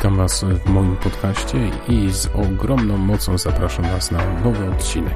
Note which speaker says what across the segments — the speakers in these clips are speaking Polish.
Speaker 1: Witam Was w moim podcaście i z ogromną mocą zapraszam Was na nowy odcinek.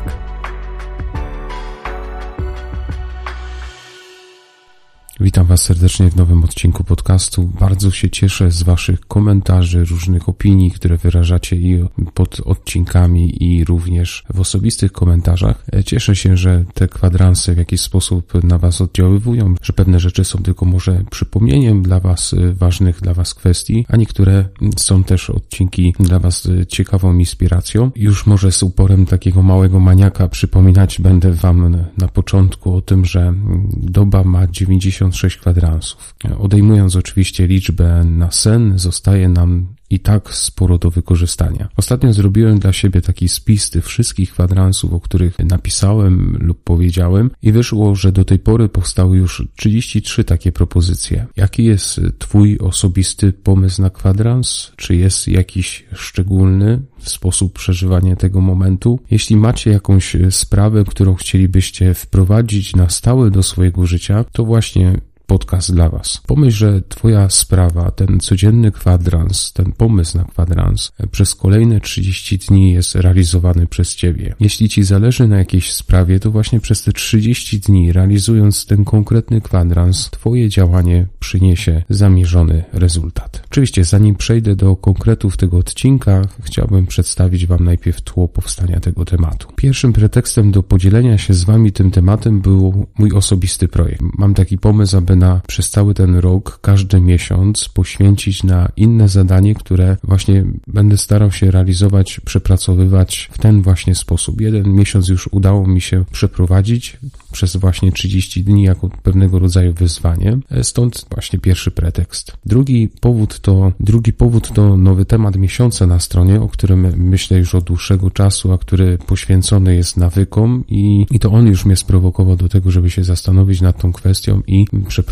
Speaker 1: Witam Was serdecznie w nowym odcinku podcastu. Bardzo się cieszę z Waszych komentarzy, różnych opinii, które wyrażacie i pod odcinkami, i również w osobistych komentarzach. Cieszę się, że te kwadranse w jakiś sposób na Was oddziaływują, że pewne rzeczy są tylko może przypomnieniem dla Was ważnych dla Was kwestii, a niektóre są też odcinki dla Was ciekawą inspiracją. Już może z uporem takiego małego maniaka przypominać będę Wam na początku o tym, że doba ma 90 56 kwadransów. Odejmując oczywiście liczbę na sen, zostaje nam i tak sporo do wykorzystania. Ostatnio zrobiłem dla siebie taki spis tych wszystkich kwadransów, o których napisałem lub powiedziałem i wyszło, że do tej pory powstały już 33 takie propozycje. Jaki jest Twój osobisty pomysł na kwadrans? Czy jest jakiś szczególny sposób przeżywania tego momentu? Jeśli macie jakąś sprawę, którą chcielibyście wprowadzić na stałe do swojego życia, to właśnie podcast dla Was. Pomyśl, że Twoja sprawa, ten codzienny kwadrans, ten pomysł na kwadrans przez kolejne 30 dni jest realizowany przez Ciebie. Jeśli Ci zależy na jakiejś sprawie, to właśnie przez te 30 dni, realizując ten konkretny kwadrans, Twoje działanie przyniesie zamierzony rezultat. Oczywiście, zanim przejdę do konkretów tego odcinka, chciałbym przedstawić Wam najpierw tło powstania tego tematu. Pierwszym pretekstem do podzielenia się z Wami tym tematem był mój osobisty projekt. Mam taki pomysł, aby na, przez cały ten rok, każdy miesiąc poświęcić na inne zadanie, które właśnie będę starał się realizować, przepracowywać w ten właśnie sposób. Jeden miesiąc już udało mi się przeprowadzić przez właśnie 30 dni jako pewnego rodzaju wyzwanie. Stąd właśnie pierwszy pretekst. Drugi powód to, drugi powód to nowy temat miesiąca na stronie, o którym myślę już od dłuższego czasu, a który poświęcony jest nawykom i, i to on już mnie sprowokował do tego, żeby się zastanowić nad tą kwestią i przeprowadzić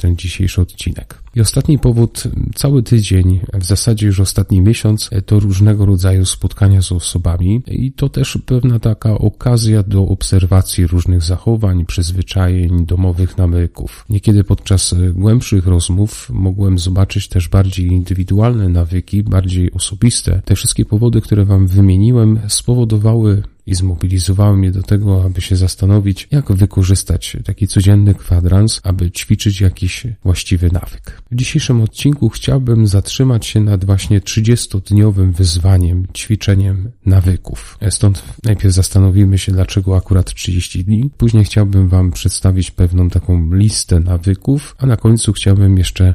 Speaker 1: ten dzisiejszy odcinek. I ostatni powód, cały tydzień, w zasadzie już ostatni miesiąc, to różnego rodzaju spotkania z osobami i to też pewna taka okazja do obserwacji różnych zachowań, przyzwyczajeń, domowych nawyków. Niekiedy podczas głębszych rozmów mogłem zobaczyć też bardziej indywidualne nawyki, bardziej osobiste. Te wszystkie powody, które Wam wymieniłem, spowodowały i zmobilizowały mnie do tego, aby się zastanowić, jak wykorzystać taki codzienny kwadrans, aby ćwiczyć jakiś właściwy nawyk. W dzisiejszym odcinku chciałbym zatrzymać się nad właśnie 30-dniowym wyzwaniem, ćwiczeniem nawyków. Stąd najpierw zastanowimy się, dlaczego akurat 30 dni. Później chciałbym Wam przedstawić pewną taką listę nawyków, a na końcu chciałbym jeszcze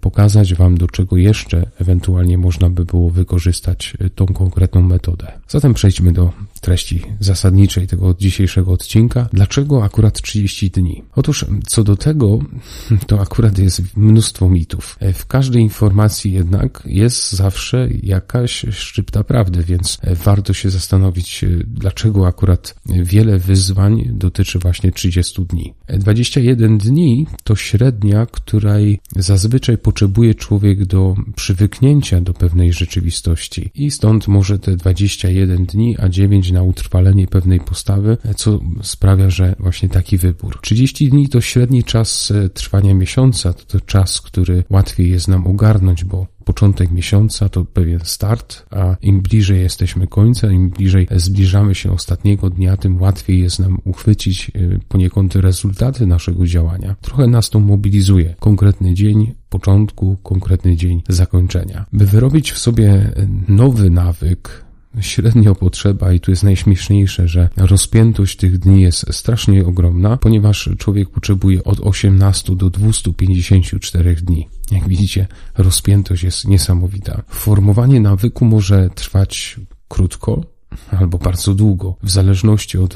Speaker 1: pokazać Wam, do czego jeszcze ewentualnie można by było wykorzystać e, tą konkretną metodę. Zatem przejdźmy do treści zasadniczej tego dzisiejszego odcinka. Dlaczego akurat 30 dni? Otóż co do tego, to akurat jest mnóstwo mitów. E, w każdej informacji jednak jest zawsze jakaś szczypta prawdy, więc warto się zastanowić, dlaczego akurat wiele wyzwań dotyczy właśnie 30 dni. 21 dni to średnia, której zazwyczaj zazwyczaj potrzebuje człowiek do przywyknięcia do pewnej rzeczywistości i stąd może te 21 dni, a 9 na utrwalenie pewnej postawy, co sprawia, że właśnie taki wybór. 30 dni to średni czas e, trwania miesiąca, to, to czas, który łatwiej jest nam ogarnąć, bo początek miesiąca to pewien start, a im bliżej jesteśmy końca, im bliżej zbliżamy się ostatniego dnia, tym łatwiej jest nam uchwycić y, poniekąd rezultaty naszego działania. Trochę nas to mobilizuje. Konkretny dzień początku, konkretny dzień zakończenia. By wyrobić w sobie nowy nawyk, średnio potrzeba, i tu jest najśmieszniejsze, że rozpiętość tych dni jest strasznie ogromna, ponieważ człowiek potrzebuje od 18 do 254 dni. Jak widzicie, rozpiętość jest niesamowita. Formowanie nawyku może trwać krótko, albo bardzo długo, w zależności od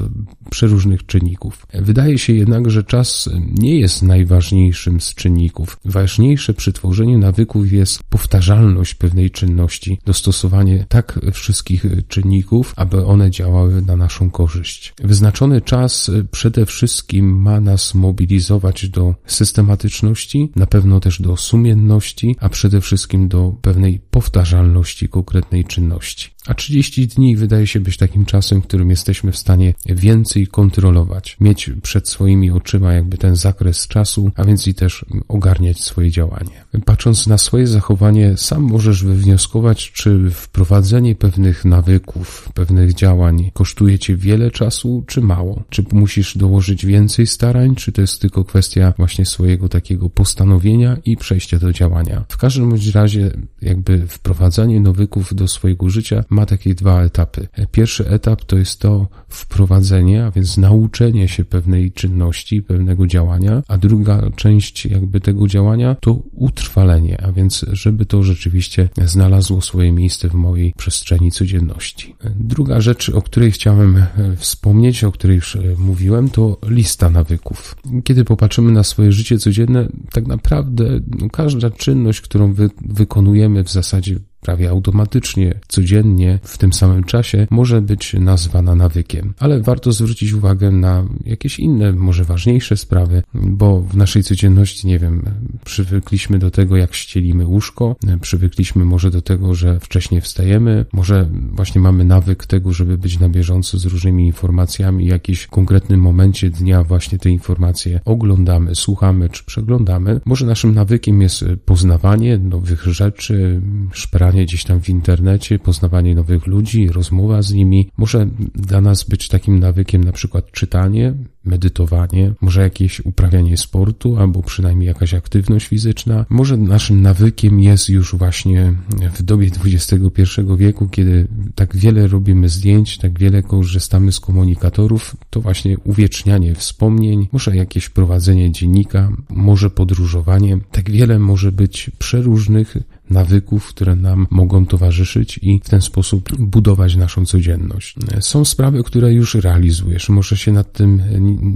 Speaker 1: przeróżnych czynników. Wydaje się jednak, że czas nie jest najważniejszym z czynników. Ważniejsze przy tworzeniu nawyków jest powtarzalność pewnej czynności, dostosowanie tak wszystkich czynników, aby one działały na naszą korzyść. Wyznaczony czas przede wszystkim ma nas mobilizować do systematyczności, na pewno też do sumienności, a przede wszystkim do pewnej powtarzalności konkretnej czynności. A 30 dni wydaje się być takim czasem, w którym jesteśmy w stanie więcej kontrolować, mieć przed swoimi oczyma jakby ten zakres czasu, a więc i też ogarniać swoje działanie. Patrząc na swoje zachowanie, sam możesz wywnioskować, czy wprowadzenie pewnych nawyków, pewnych działań kosztuje cię wiele czasu, czy mało. Czy musisz dołożyć więcej starań, czy to jest tylko kwestia właśnie swojego takiego postanowienia i przejścia do działania. W każdym bądź razie, jakby wprowadzanie nawyków do swojego życia ma takie dwa etapy. Pierwszy etap to jest to wprowadzenie, a więc nauczenie się pewnej czynności, pewnego działania, a druga część jakby tego działania to utrwalenie, a więc żeby to rzeczywiście znalazło swoje miejsce w mojej przestrzeni codzienności. Druga rzecz, o której chciałem wspomnieć, o której już mówiłem, to lista nawyków. Kiedy popatrzymy na swoje życie codzienne, tak naprawdę no, każda czynność, którą wy, wykonujemy w zasadzie prawie automatycznie, codziennie, w tym samym czasie, może być nazwana nawykiem. Ale warto zwrócić uwagę na jakieś inne, może ważniejsze sprawy, bo w naszej codzienności, nie wiem, przywykliśmy do tego, jak ścielimy łóżko, przywykliśmy może do tego, że wcześniej wstajemy, może właśnie mamy nawyk tego, żeby być na bieżąco z różnymi informacjami, w jakimś konkretnym momencie dnia właśnie te informacje oglądamy, słuchamy czy przeglądamy. Może naszym nawykiem jest poznawanie nowych rzeczy, szperanie szukanie gdzieś tam w internecie, poznawanie nowych ludzi, rozmowa z nimi. Może dla nas być takim nawykiem na przykład czytanie, medytowanie, może jakieś uprawianie sportu, albo przynajmniej jakaś aktywność fizyczna. Może naszym nawykiem jest już właśnie w dobie XXI wieku, kiedy tak wiele robimy zdjęć, tak wiele korzystamy z komunikatorów, to właśnie uwiecznianie wspomnień, może jakieś prowadzenie dziennika, może podróżowanie. Tak wiele może być przeróżnych nawyków, które nam mogą towarzyszyć i w ten sposób budować naszą codzienność. Są sprawy, które już realizujesz, może się nad tym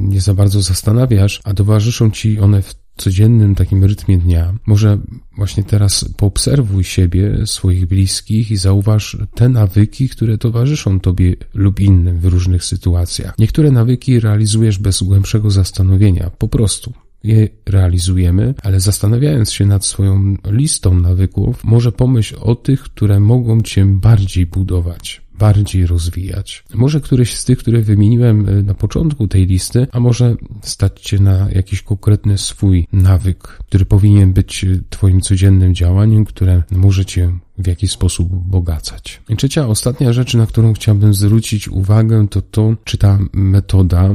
Speaker 1: nie za bardzo zastanawiasz, a towarzyszą ci one w codziennym takim rytmie dnia. Może właśnie teraz poobserwuj siebie, swoich bliskich i zauważ te nawyki, które towarzyszą tobie lub innym w różnych sytuacjach. Niektóre nawyki realizujesz bez głębszego zastanowienia, po prostu je realizujemy, ale zastanawiając się nad swoją listą nawyków, może pomyśl o tych, które mogą cię bardziej budować bardziej rozwijać. Może któryś z tych, które wymieniłem e, na początku tej listy, a może stać się na jakiś konkretny swój nawyk, który powinien być e, Twoim codziennym działaniem, które może Cię w jakiś sposób bogacać. I trzecia, ostatnia rzecz, na którą chciałbym zwrócić uwagę, to to, czy ta metoda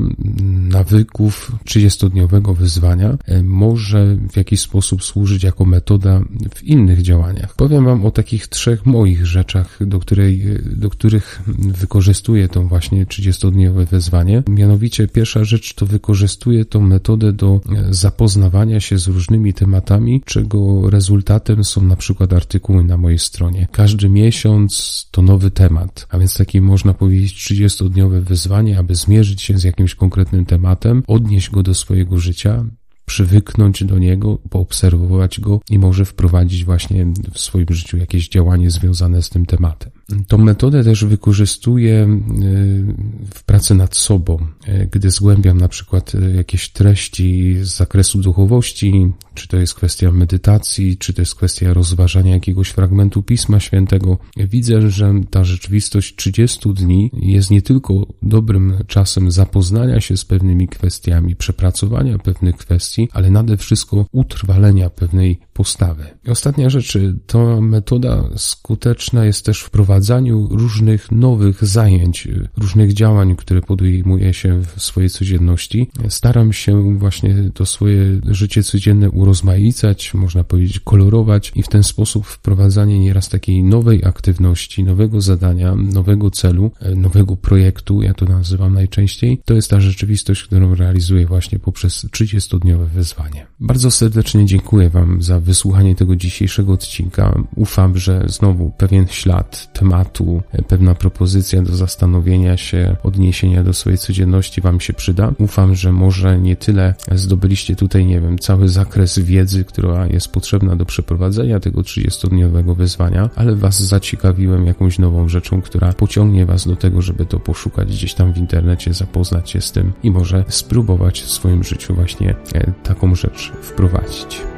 Speaker 1: nawyków 30-dniowego wyzwania e, może w jakiś sposób służyć jako metoda w innych działaniach. Powiem Wam o takich trzech moich rzeczach, do, której, do których wykorzystuję tą właśnie 30-dniowe wyzwanie. Mianowicie pierwsza rzecz to wykorzystuję tą metodę do e, zapoznawania się z różnymi tematami, czego rezultatem są na przykład artykuły na mojej stronie. Każdy miesiąc to nowy temat, a więc takie można powiedzieć 30-dniowe wyzwanie, aby zmierzyć się z jakimś konkretnym tematem, odnieść go do swojego życia, przywyknąć do niego, poobserwować go i może wprowadzić właśnie w swoim życiu jakieś działanie związane z tym tematem. Tą metodę też wykorzystuję e, w pracy nad sobą, gdy zgłębiam na przykład e, jakieś treści z zakresu duchowości, czy to jest kwestia medytacji, czy to jest kwestia rozważania jakiegoś fragmentu Pisma Świętego. Widzę, że ta rzeczywistość 30 dni jest nie tylko dobrym czasem zapoznania się z pewnymi kwestiami, przepracowania pewnych kwestii, ale nade wszystko utrwalenia pewnej postawy. Ostatnia rzecz, ta metoda skuteczna jest też wprowadzona wprowadzaniu różnych nowych zajęć, różnych działań, które podejmuje się w swojej codzienności. Staram się właśnie to swoje życie codzienne urozmaicać, można powiedzieć kolorować i w ten sposób wprowadzanie nieraz takiej nowej aktywności, nowego zadania, nowego celu, nowego projektu, ja to nazywam najczęściej, to jest ta rzeczywistość, którą realizuję właśnie poprzez 30-dniowe wyzwanie. Bardzo serdecznie dziękuję Wam za wysłuchanie tego dzisiejszego odcinka. Ufam, że znowu pewien ślad, temat tematu, pewna propozycja do zastanowienia się, odniesienia do swojej codzienności Wam się przyda. Ufam, że może nie tyle zdobyliście tutaj, nie wiem, cały zakres wiedzy, która jest potrzebna do przeprowadzenia tego 30-dniowego wyzwania, ale Was zaciekawiłem jakąś nową rzeczą, która pociągnie Was do tego, żeby to poszukać gdzieś tam w internecie, zapoznać się z tym i może spróbować w swoim życiu właśnie e, taką rzecz wprowadzić.